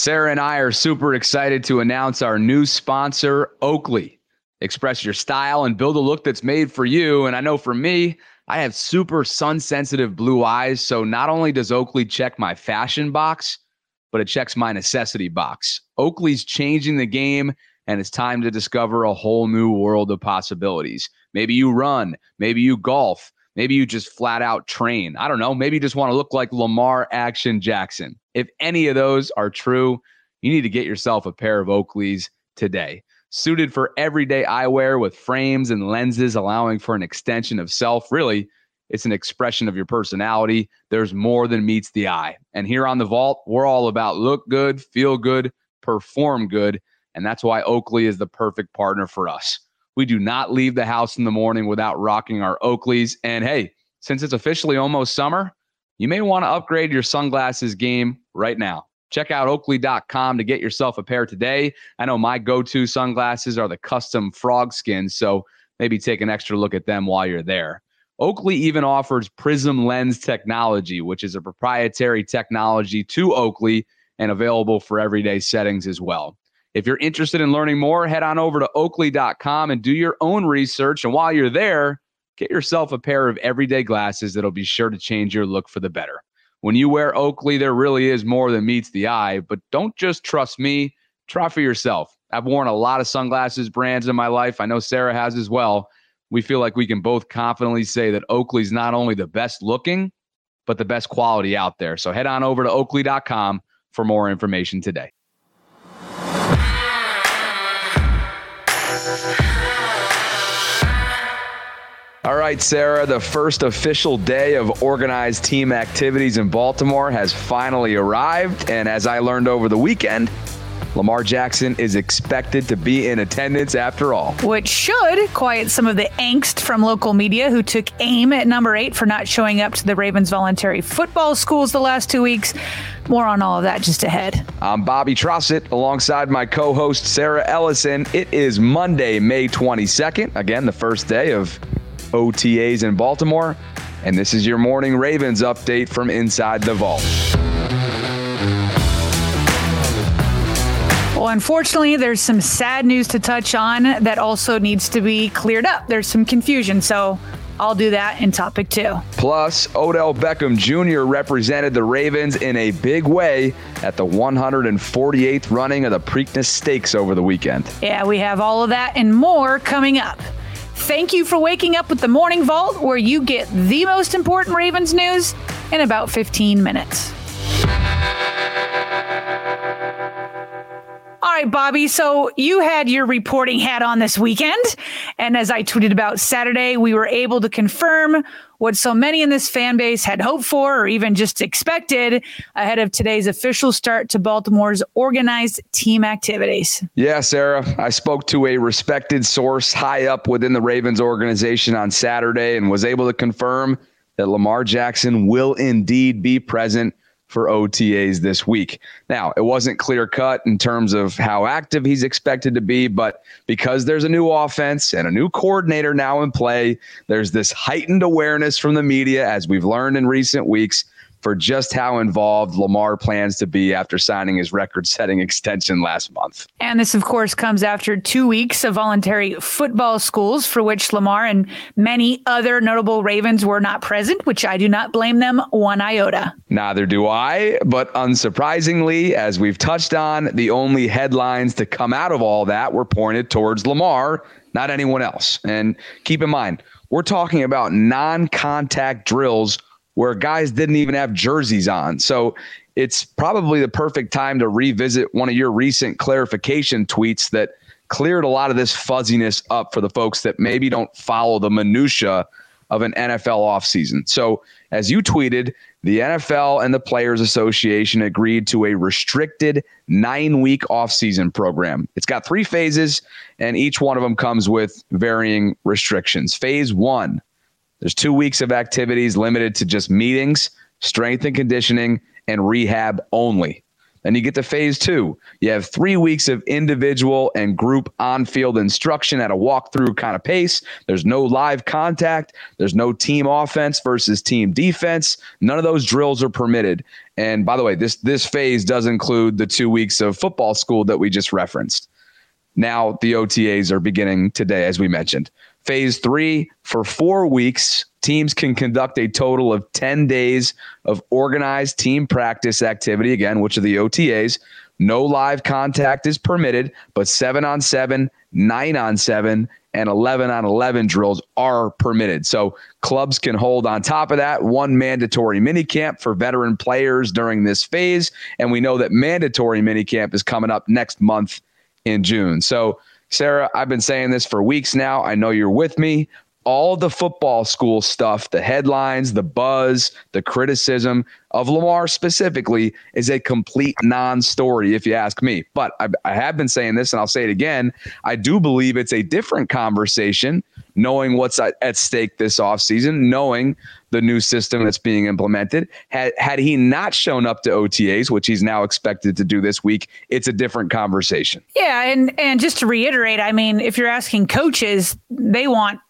Sarah and I are super excited to announce our new sponsor, Oakley. Express your style and build a look that's made for you. And I know for me, I have super sun sensitive blue eyes. So not only does Oakley check my fashion box, but it checks my necessity box. Oakley's changing the game, and it's time to discover a whole new world of possibilities. Maybe you run, maybe you golf, maybe you just flat out train. I don't know. Maybe you just want to look like Lamar Action Jackson. If any of those are true, you need to get yourself a pair of Oakleys today. Suited for everyday eyewear with frames and lenses allowing for an extension of self. Really, it's an expression of your personality. There's more than meets the eye. And here on the vault, we're all about look good, feel good, perform good. And that's why Oakley is the perfect partner for us. We do not leave the house in the morning without rocking our Oakleys. And hey, since it's officially almost summer, you may want to upgrade your sunglasses game right now. Check out oakley.com to get yourself a pair today. I know my go to sunglasses are the custom frog skins, so maybe take an extra look at them while you're there. Oakley even offers Prism Lens technology, which is a proprietary technology to Oakley and available for everyday settings as well. If you're interested in learning more, head on over to oakley.com and do your own research. And while you're there, get yourself a pair of everyday glasses that'll be sure to change your look for the better. When you wear Oakley, there really is more than meets the eye, but don't just trust me, try for yourself. I've worn a lot of sunglasses brands in my life. I know Sarah has as well. We feel like we can both confidently say that Oakley's not only the best looking, but the best quality out there. So head on over to oakley.com for more information today. All right, Sarah, the first official day of organized team activities in Baltimore has finally arrived. And as I learned over the weekend, Lamar Jackson is expected to be in attendance after all. Which should quiet some of the angst from local media who took aim at number eight for not showing up to the Ravens voluntary football schools the last two weeks. More on all of that just ahead. I'm Bobby Trossett alongside my co host Sarah Ellison. It is Monday, May 22nd. Again, the first day of OTAs in Baltimore. And this is your morning Ravens update from inside the vault. Well, unfortunately, there's some sad news to touch on that also needs to be cleared up. There's some confusion. So I'll do that in topic two. Plus, Odell Beckham Jr. represented the Ravens in a big way at the 148th running of the Preakness Stakes over the weekend. Yeah, we have all of that and more coming up. Thank you for waking up with the Morning Vault, where you get the most important Ravens news in about 15 minutes. Right, Bobby. So you had your reporting hat on this weekend. And as I tweeted about Saturday, we were able to confirm what so many in this fan base had hoped for or even just expected ahead of today's official start to Baltimore's organized team activities. Yeah, Sarah. I spoke to a respected source high up within the Ravens organization on Saturday and was able to confirm that Lamar Jackson will indeed be present for OTAs this week. Now, it wasn't clear cut in terms of how active he's expected to be, but because there's a new offense and a new coordinator now in play, there's this heightened awareness from the media, as we've learned in recent weeks, for just how involved Lamar plans to be after signing his record setting extension last month. And this, of course, comes after two weeks of voluntary football schools for which Lamar and many other notable Ravens were not present, which I do not blame them one iota. Neither do I. But unsurprisingly, as we've touched on, the only headlines to come out of all that were pointed towards Lamar, not anyone else. And keep in mind, we're talking about non contact drills where guys didn't even have jerseys on. So it's probably the perfect time to revisit one of your recent clarification tweets that cleared a lot of this fuzziness up for the folks that maybe don't follow the minutia of an NFL offseason. So, as you tweeted, the NFL and the Players Association agreed to a restricted nine week offseason program. It's got three phases, and each one of them comes with varying restrictions. Phase one there's two weeks of activities limited to just meetings, strength and conditioning, and rehab only. Then you get to phase two. You have three weeks of individual and group on field instruction at a walkthrough kind of pace. There's no live contact. There's no team offense versus team defense. None of those drills are permitted. And by the way, this this phase does include the two weeks of football school that we just referenced. Now the OTAs are beginning today, as we mentioned. Phase three for four weeks, teams can conduct a total of 10 days of organized team practice activity, again, which are the OTAs. No live contact is permitted, but seven on seven, nine on seven, and 11 on 11 drills are permitted. So clubs can hold on top of that one mandatory minicamp for veteran players during this phase. And we know that mandatory minicamp is coming up next month in June. So Sarah, I've been saying this for weeks now. I know you're with me. All the football school stuff, the headlines, the buzz, the criticism of Lamar specifically is a complete non story, if you ask me. But I, I, have been saying this and I'll say it again. I do believe it's a different conversation knowing what's at, at stake this offseason, knowing the new system that's being implemented. Had, had he not shown up to OTAs, which he's now expected to do this week, it's a different conversation. Yeah. And, and just to reiterate, I mean, if you're asking coaches, they want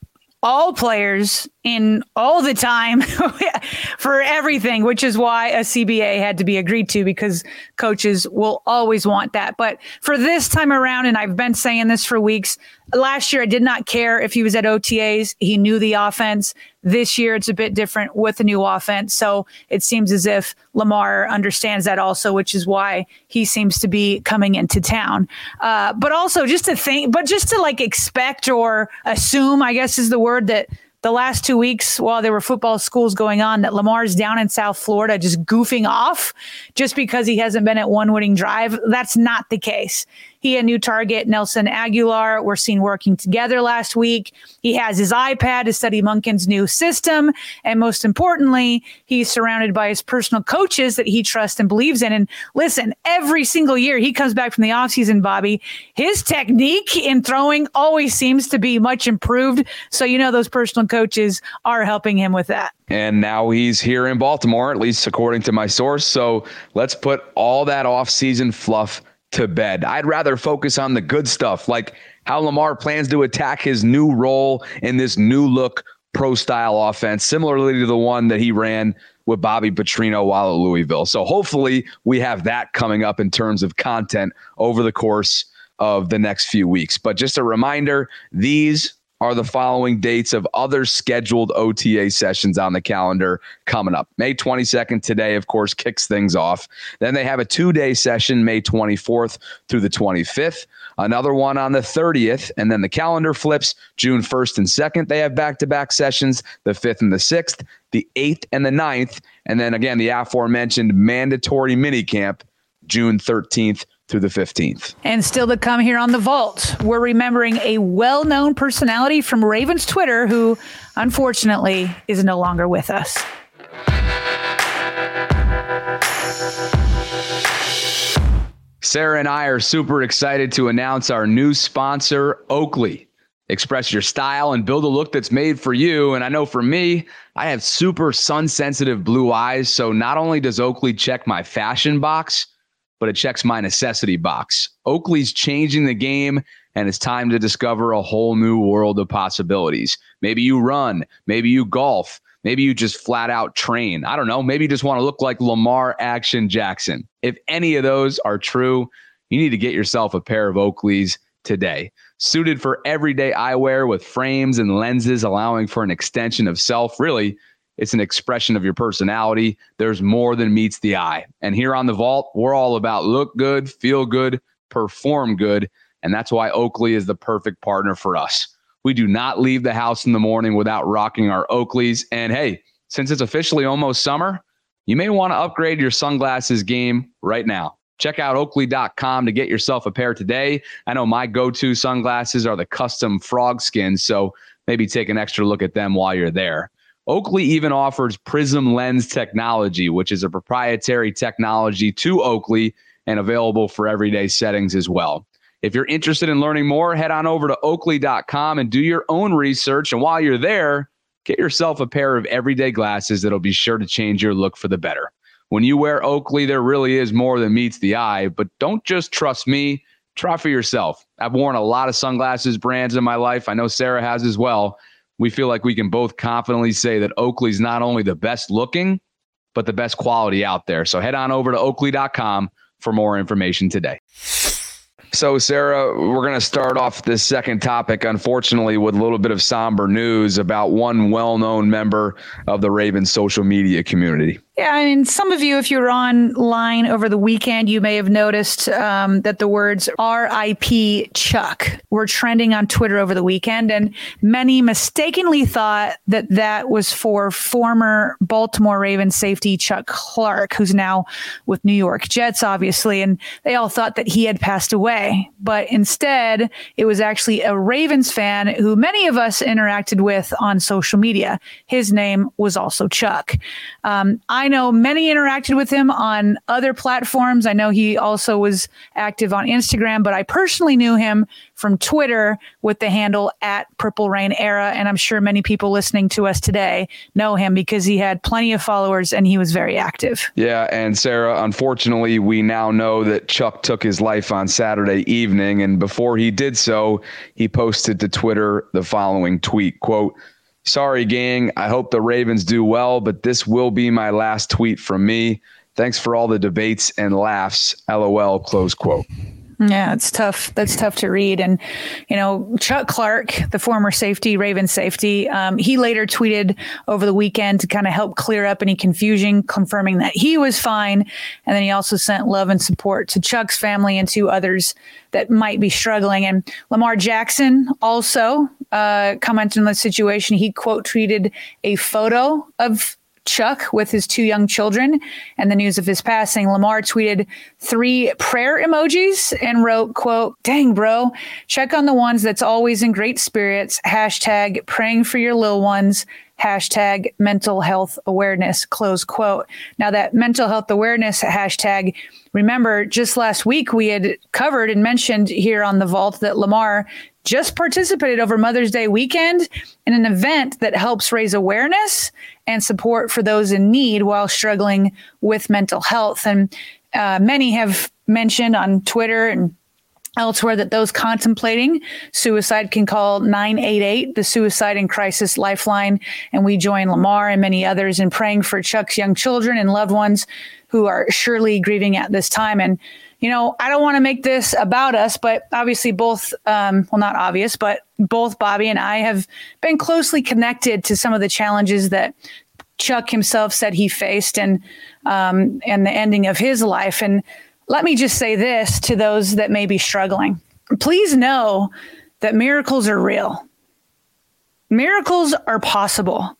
all players in all the time for everything, which is why a CBA had to be agreed to because coaches will always want that. But for this time around, and I've been saying this for weeks, last year I did not care if he was at OTAs. He knew the offense. This year it's a bit different with the new offense. So it seems as if Lamar understands that also, which is why he seems to be coming into town. Uh, but also just to think, but just to like expect or assume, I guess is the word that the last two weeks while there were football schools going on that Lamar's down in South Florida just goofing off just because he hasn't been at one winning drive. That's not the case. He and new target Nelson Agholor, were seen working together last week. He has his iPad to study Monken's new system. And most importantly, he's surrounded by his personal coaches that he trusts and believes in. And listen, every single year he comes back from the offseason, Bobby, his technique in throwing always seems to be much improved. So, you know, those personal coaches are helping him with that. And now he's here in Baltimore, at least according to my source. So let's put all that offseason fluff to bed. I'd rather focus on the good stuff, like how Lamar plans to attack his new role in this new look pro style offense, similarly to the one that he ran with Bobby Petrino while at Louisville. So hopefully we have that coming up in terms of content over the course of the next few weeks. But just a reminder, these are the following dates of other scheduled OTA sessions on the calendar coming up. May 22nd, today, of course, kicks things off. Then they have a two day session, May 24th through the 25th, another one on the 30th, and then the calendar flips June 1st and 2nd. They have back to back sessions, the 5th and the 6th, the 8th and the 9th, and then again, the aforementioned mandatory minicamp, June 13th through the 15th. And still to come here on The Vault, we're remembering a well known personality from Ravens Twitter who, unfortunately, is no longer with us. Sarah and I are super excited to announce our new sponsor, Oakley. Express your style and build a look that's made for you. And I know for me, I have super sun sensitive blue eyes. So not only does Oakley check my fashion box, but it checks my necessity box. Oakley's changing the game, and it's time to discover a whole new world of possibilities. Maybe you run, maybe you golf, maybe you just flat out train. I don't know. Maybe you just want to look like Lamar Action Jackson. If any of those are true, you need to get yourself a pair of Oakleys today. Suited for everyday eyewear with frames and lenses allowing for an extension of self, really it's an expression of your personality. There's more than meets the eye. And here on the vault, we're all about look good, feel good, perform good. And that's why Oakley is the perfect partner for us. We do not leave the house in the morning without rocking our Oakleys. And hey, since it's officially almost summer, you may want to upgrade your sunglasses game right now. Check out oakley.com to get yourself a pair today. I know my go to sunglasses are the custom frog skins, so maybe take an extra look at them while you're there. Oakley even offers Prism Lens technology, which is a proprietary technology to Oakley and available for everyday settings as well. If you're interested in learning more, head on over to oakley.com and do your own research. And while you're there, get yourself a pair of everyday glasses that'll be sure to change your look for the better. When you wear Oakley, there really is more than meets the eye, but don't just trust me. Try for yourself. I've worn a lot of sunglasses brands in my life. I know Sarah has as well. We feel like we can both confidently say that Oakley's not only the best looking, but the best quality out there. So head on over to oakley.com for more information today. So, Sarah, we're going to start off this second topic, unfortunately, with a little bit of somber news about one well known member of the Ravens social media community. Yeah, I mean, some of you, if you were online over the weekend, you may have noticed um, that the words RIP Chuck were trending on Twitter over the weekend. And many mistakenly thought that that was for former Baltimore Ravens safety Chuck Clark, who's now with New York Jets, obviously. And they all thought that he had passed away. But instead, it was actually a Ravens fan who many of us interacted with on social media. His name was also Chuck. Um, I know many interacted with him on other platforms. I know he also was active on Instagram, but I personally knew him from Twitter with the handle at Purple Reign Era. And I'm sure many people listening to us today know him because he had plenty of followers and he was very active. Yeah. And Sarah, unfortunately, we now know that Chuck took his life on Saturday evening. And before he did so, he posted to Twitter the following tweet quote, Sorry, gang. I hope the Ravens do well, but this will be my last tweet from me. Thanks for all the debates and laughs. LOL. Close quote. Yeah, it's tough. That's tough to read. And, you know, Chuck Clark, the former safety, Raven safety, um, he later tweeted over the weekend to kind of help clear up any confusion, confirming that he was fine. And then he also sent love and support to Chuck's family and to others that might be struggling. And Lamar Jackson also uh, commented on the situation. He quote tweeted a photo of Chuck with his two young children and the news of his passing, Lamar tweeted three prayer emojis and wrote, quote, dang, bro, check on the ones that's always in great spirits. Hashtag praying for your little ones. Hashtag mental health awareness, close quote. Now that mental health awareness hashtag, remember just last week we had covered and mentioned here on the vault that Lamar just participated over Mother's Day weekend in an event that helps raise awareness and support for those in need while struggling with mental health. And uh, many have mentioned on Twitter and elsewhere that those contemplating suicide can call 988 the suicide and crisis lifeline and we join lamar and many others in praying for chuck's young children and loved ones who are surely grieving at this time and you know, I don't want to make this about us, but obviously both, um, well, not obvious, but both Bobby and I have been closely connected to some of the challenges that Chuck himself said he faced and um, and the ending of his life. And let me just say this to those that may be struggling: please know that miracles are real. Miracles are possible.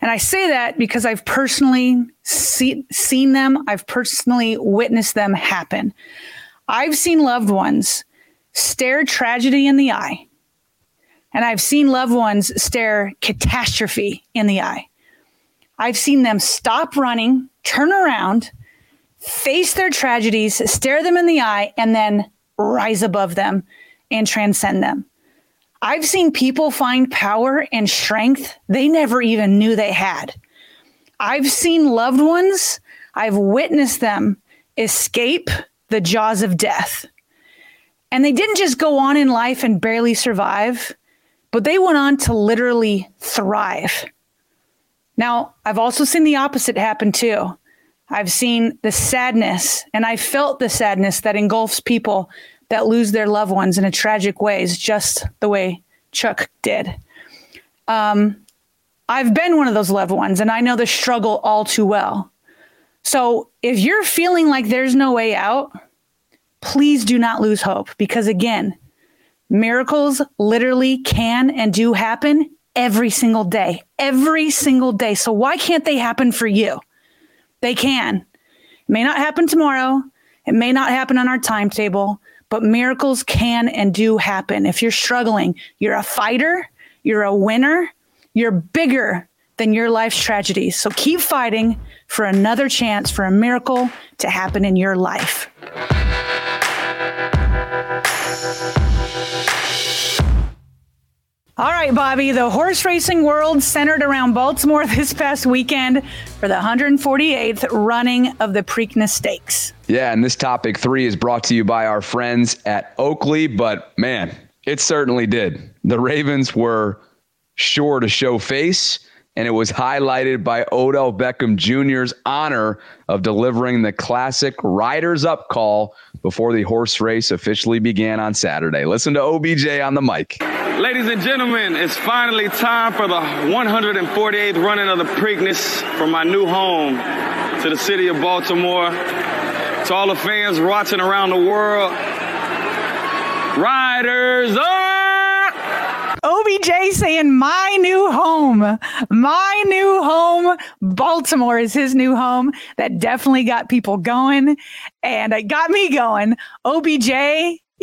And I say that because I've personally see, seen them, I've personally witnessed them happen. I've seen loved ones stare tragedy in the eye, and I've seen loved ones stare catastrophe in the eye. I've seen them stop running, turn around, face their tragedies, stare them in the eye, and then rise above them and transcend them. I've seen people find power and strength they never even knew they had. I've seen loved ones, I've witnessed them escape the jaws of death. And they didn't just go on in life and barely survive, but they went on to literally thrive. Now, I've also seen the opposite happen too. I've seen the sadness and I felt the sadness that engulfs people that lose their loved ones in a tragic ways, just the way Chuck did. Um, I've been one of those loved ones, and I know the struggle all too well. So if you're feeling like there's no way out, please do not lose hope because, again, miracles literally can and do happen every single day, every single day. So why can't they happen for you? They can. It may not happen tomorrow, it may not happen on our timetable, but miracles can and do happen. If you're struggling, you're a fighter, you're a winner, you're bigger than your life's tragedies. So keep fighting for another chance for a miracle to happen in your life. All right, Bobby, the horse racing world centered around Baltimore this past weekend for the 148th running of the Preakness Stakes. Yeah, and this topic three is brought to you by our friends at Oakley, but man, it certainly did. The Ravens were sure to show face and it was highlighted by Odell Beckham Jr.'s honor of delivering the classic Riders Up call before the horse race officially began on Saturday. Listen to OBJ on the mic. Ladies and gentlemen, it's finally time for the 148th running of the Preakness from my new home to the city of Baltimore. To all the fans watching around the world, Riders Up! OBJ saying my new home, my new home. Baltimore is his new home. That definitely got people going and it got me going. OBJ,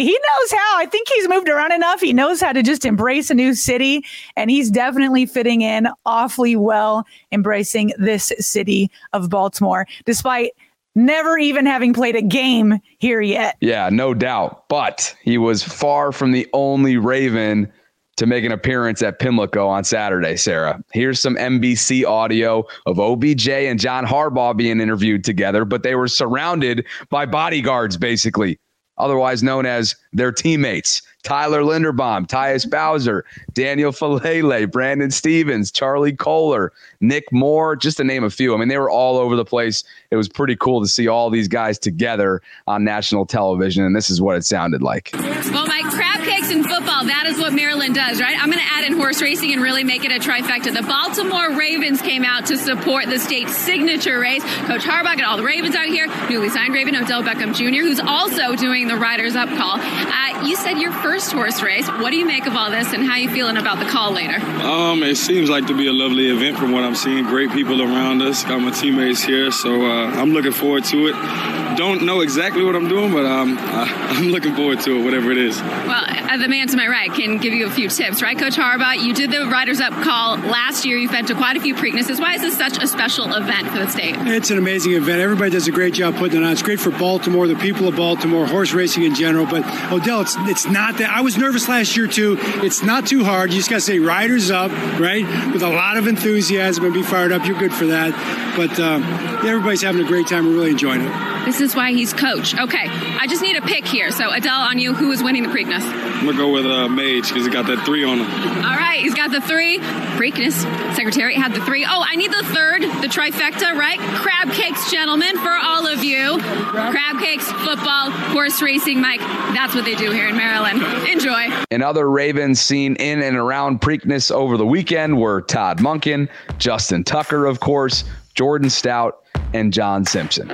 he knows how. I think he's moved around enough. He knows how to just embrace a new city, and he's definitely fitting in awfully well, embracing this city of Baltimore, despite never even having played a game here yet. Yeah, no doubt. But he was far from the only Raven to make an appearance at Pimlico on Saturday, Sarah. Here's some NBC audio of OBJ and John Harbaugh being interviewed together, but they were surrounded by bodyguards, basically, otherwise known as their teammates. Tyler Linderbaum, Tyus Bowser, Daniel Faalele, Brandon Stephens, Charlie Kolar, Nick Moore, just to name a few. I mean, they were all over the place. It was pretty cool to see all these guys together on national television, and this is what it sounded like. Well, my crab cakes and football, that is what Maryland does, right? I'm going to add in horse racing and really make it a trifecta. The Baltimore Ravens came out to support the state's signature race. Coach Harbaugh got all the Ravens out here, newly signed Raven Odell Beckham Jr., who's also doing the Riders Up call. Uh, you said your first horse race. What do you make of all this, and how are you feeling about the call later? Um, it seems like to be a lovely event from what I'm seeing. Great people around us. Got my teammates here, so uh, I'm looking forward to it. Don't know exactly what I'm doing, but um, I, am looking forward to it, whatever it is. Well, uh, the man to my right can give you a few tips, right, Coach Harbaugh? You did the Riders Up call last year. You've been to quite a few Preaknesses. Why is this such a special event for the state? It's an amazing event. Everybody does a great job putting it on. It's great for Baltimore, the people of Baltimore, horse racing in general. But Odell, it's it's not that. I was nervous last year too. It's not too hard. You just got to say Riders Up, right, with a lot of enthusiasm and be fired up. You're good for that. But um, everybody's having a great time. We're really enjoying it. This is why he's coach. Okay, I just need a pick here. So Odell, on you, who is winning the Preakness? I'm gonna go with uh, Mage because he got that three on him. All right, he's got the three. Preakness secretary had the three. Oh, I need the third, the trifecta, right? Crab cakes, gentlemen, for all of you. Crab cakes, football, horse racing, Mike. That's what they do here in Maryland. Enjoy. And other Ravens seen in and around Preakness over the weekend were Todd Monken, Justin Tucker, of course, Jordan Stout, and John Simpson.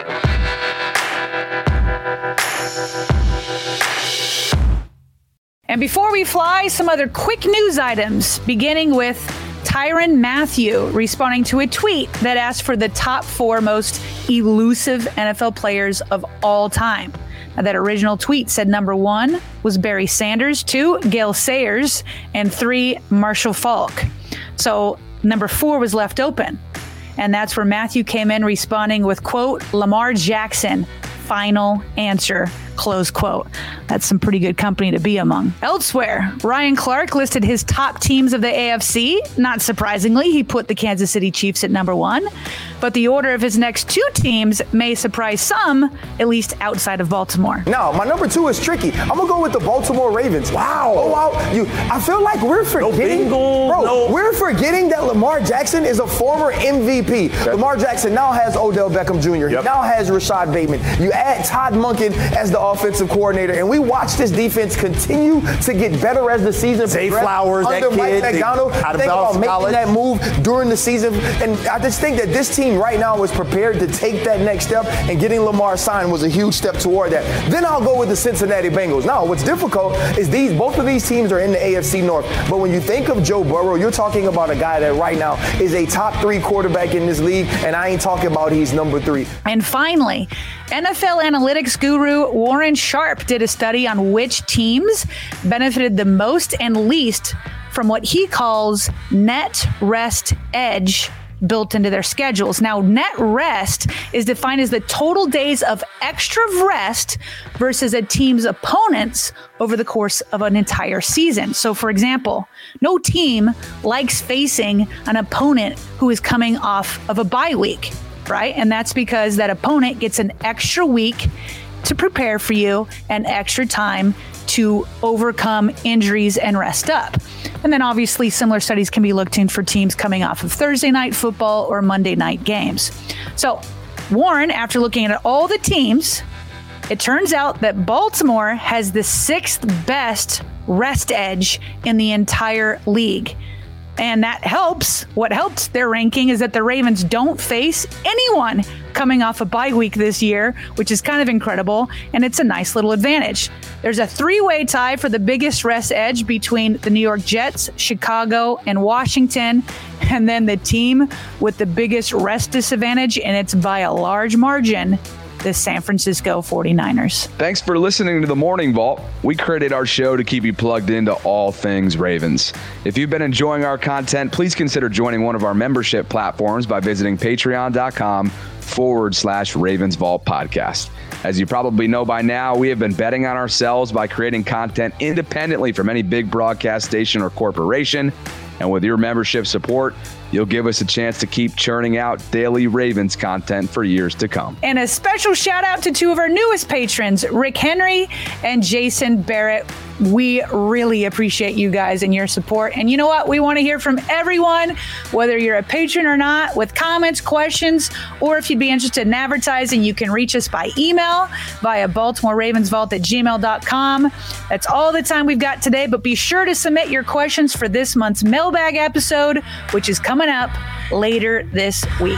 And before we fly, some other quick news items, beginning with Tyrann Mathieu responding to a tweet that asked for the top four most elusive NFL players of all time. That original tweet said number one was Barry Sanders, two, Gale Sayers, and three, Marshall Faulk. So number four was left open. And that's where Mathieu came in responding with, quote, Lamar Jackson, final answer. Close quote. That's some pretty good company to be among. Elsewhere, Ryan Clark listed his top teams of the AFC. Not surprisingly, he put the Kansas City Chiefs at number one. But the order of his next two teams may surprise some, at least outside of Baltimore. Now, my number two is tricky. I'm gonna go with the Baltimore Ravens. Wow. Oh wow. You I feel like we're forgetting no bro, no. we're forgetting that Lamar Jackson is a former MVP. Okay. Lamar Jackson now has Odell Beckham Jr. Yep. He now has Rashod Bateman. You add Todd Monken as the offensive coordinator, and we watch this defense continue to get better as the season Zay Flowers, under that Mike kid, Macdonald. Think about making college. that move during the season, and I just think that this team right now is prepared to take that next step, and getting Lamar signed was a huge step toward that. Then I'll go with the Cincinnati Bengals. Now, what's difficult is these both of these teams are in the AFC North, but when you think of Joe Burrow, you're talking about a guy that right now is a top three quarterback in this league, and I ain't talking about he's number three. And finally, NFL analytics guru Warren Sharp did a study on which teams benefited the most and least from what he calls net rest edge built into their schedules. Now, net rest is defined as the total days of extra rest versus a team's opponents over the course of an entire season. So, for example, no team likes facing an opponent who is coming off of a bye week, right? And that's because that opponent gets an extra week to prepare for you and extra time to overcome injuries and rest up. And then obviously, similar studies can be looked in for teams coming off of Thursday night football or Monday night games. So, Warren, after looking at all the teams, it turns out that Baltimore has the sixth best rest edge in the entire league. And that helps. What helps their ranking is that the Ravens don't face anyone coming off a bye week this year, which is kind of incredible. And it's a nice little advantage. There's a three way tie for the biggest rest edge between the New York Jets, Chicago, and Washington. And then the team with the biggest rest disadvantage, and it's by a large margin, the San Francisco 49ers. Thanks for listening to the Morning Vault. We created our show to keep you plugged into all things Ravens. If you've been enjoying our content, please consider joining one of our membership platforms by visiting patreon.com forward slash Ravens Vault podcast. As you probably know by now, we have been betting on ourselves by creating content independently from any big broadcast station or corporation. And with your membership support, you'll give us a chance to keep churning out daily Ravens content for years to come. And a special shout out to two of our newest patrons, Rick Henry and Jason Barrett. We really appreciate you guys and your support. And you know what? We want to hear from everyone, whether you're a patron or not, with comments, questions, or if you'd be interested in advertising, you can reach us by email via Baltimore Ravens Vault at gmail.com. That's all the time we've got today, but be sure to submit your questions for this month's mailbag episode, which is coming up later this week.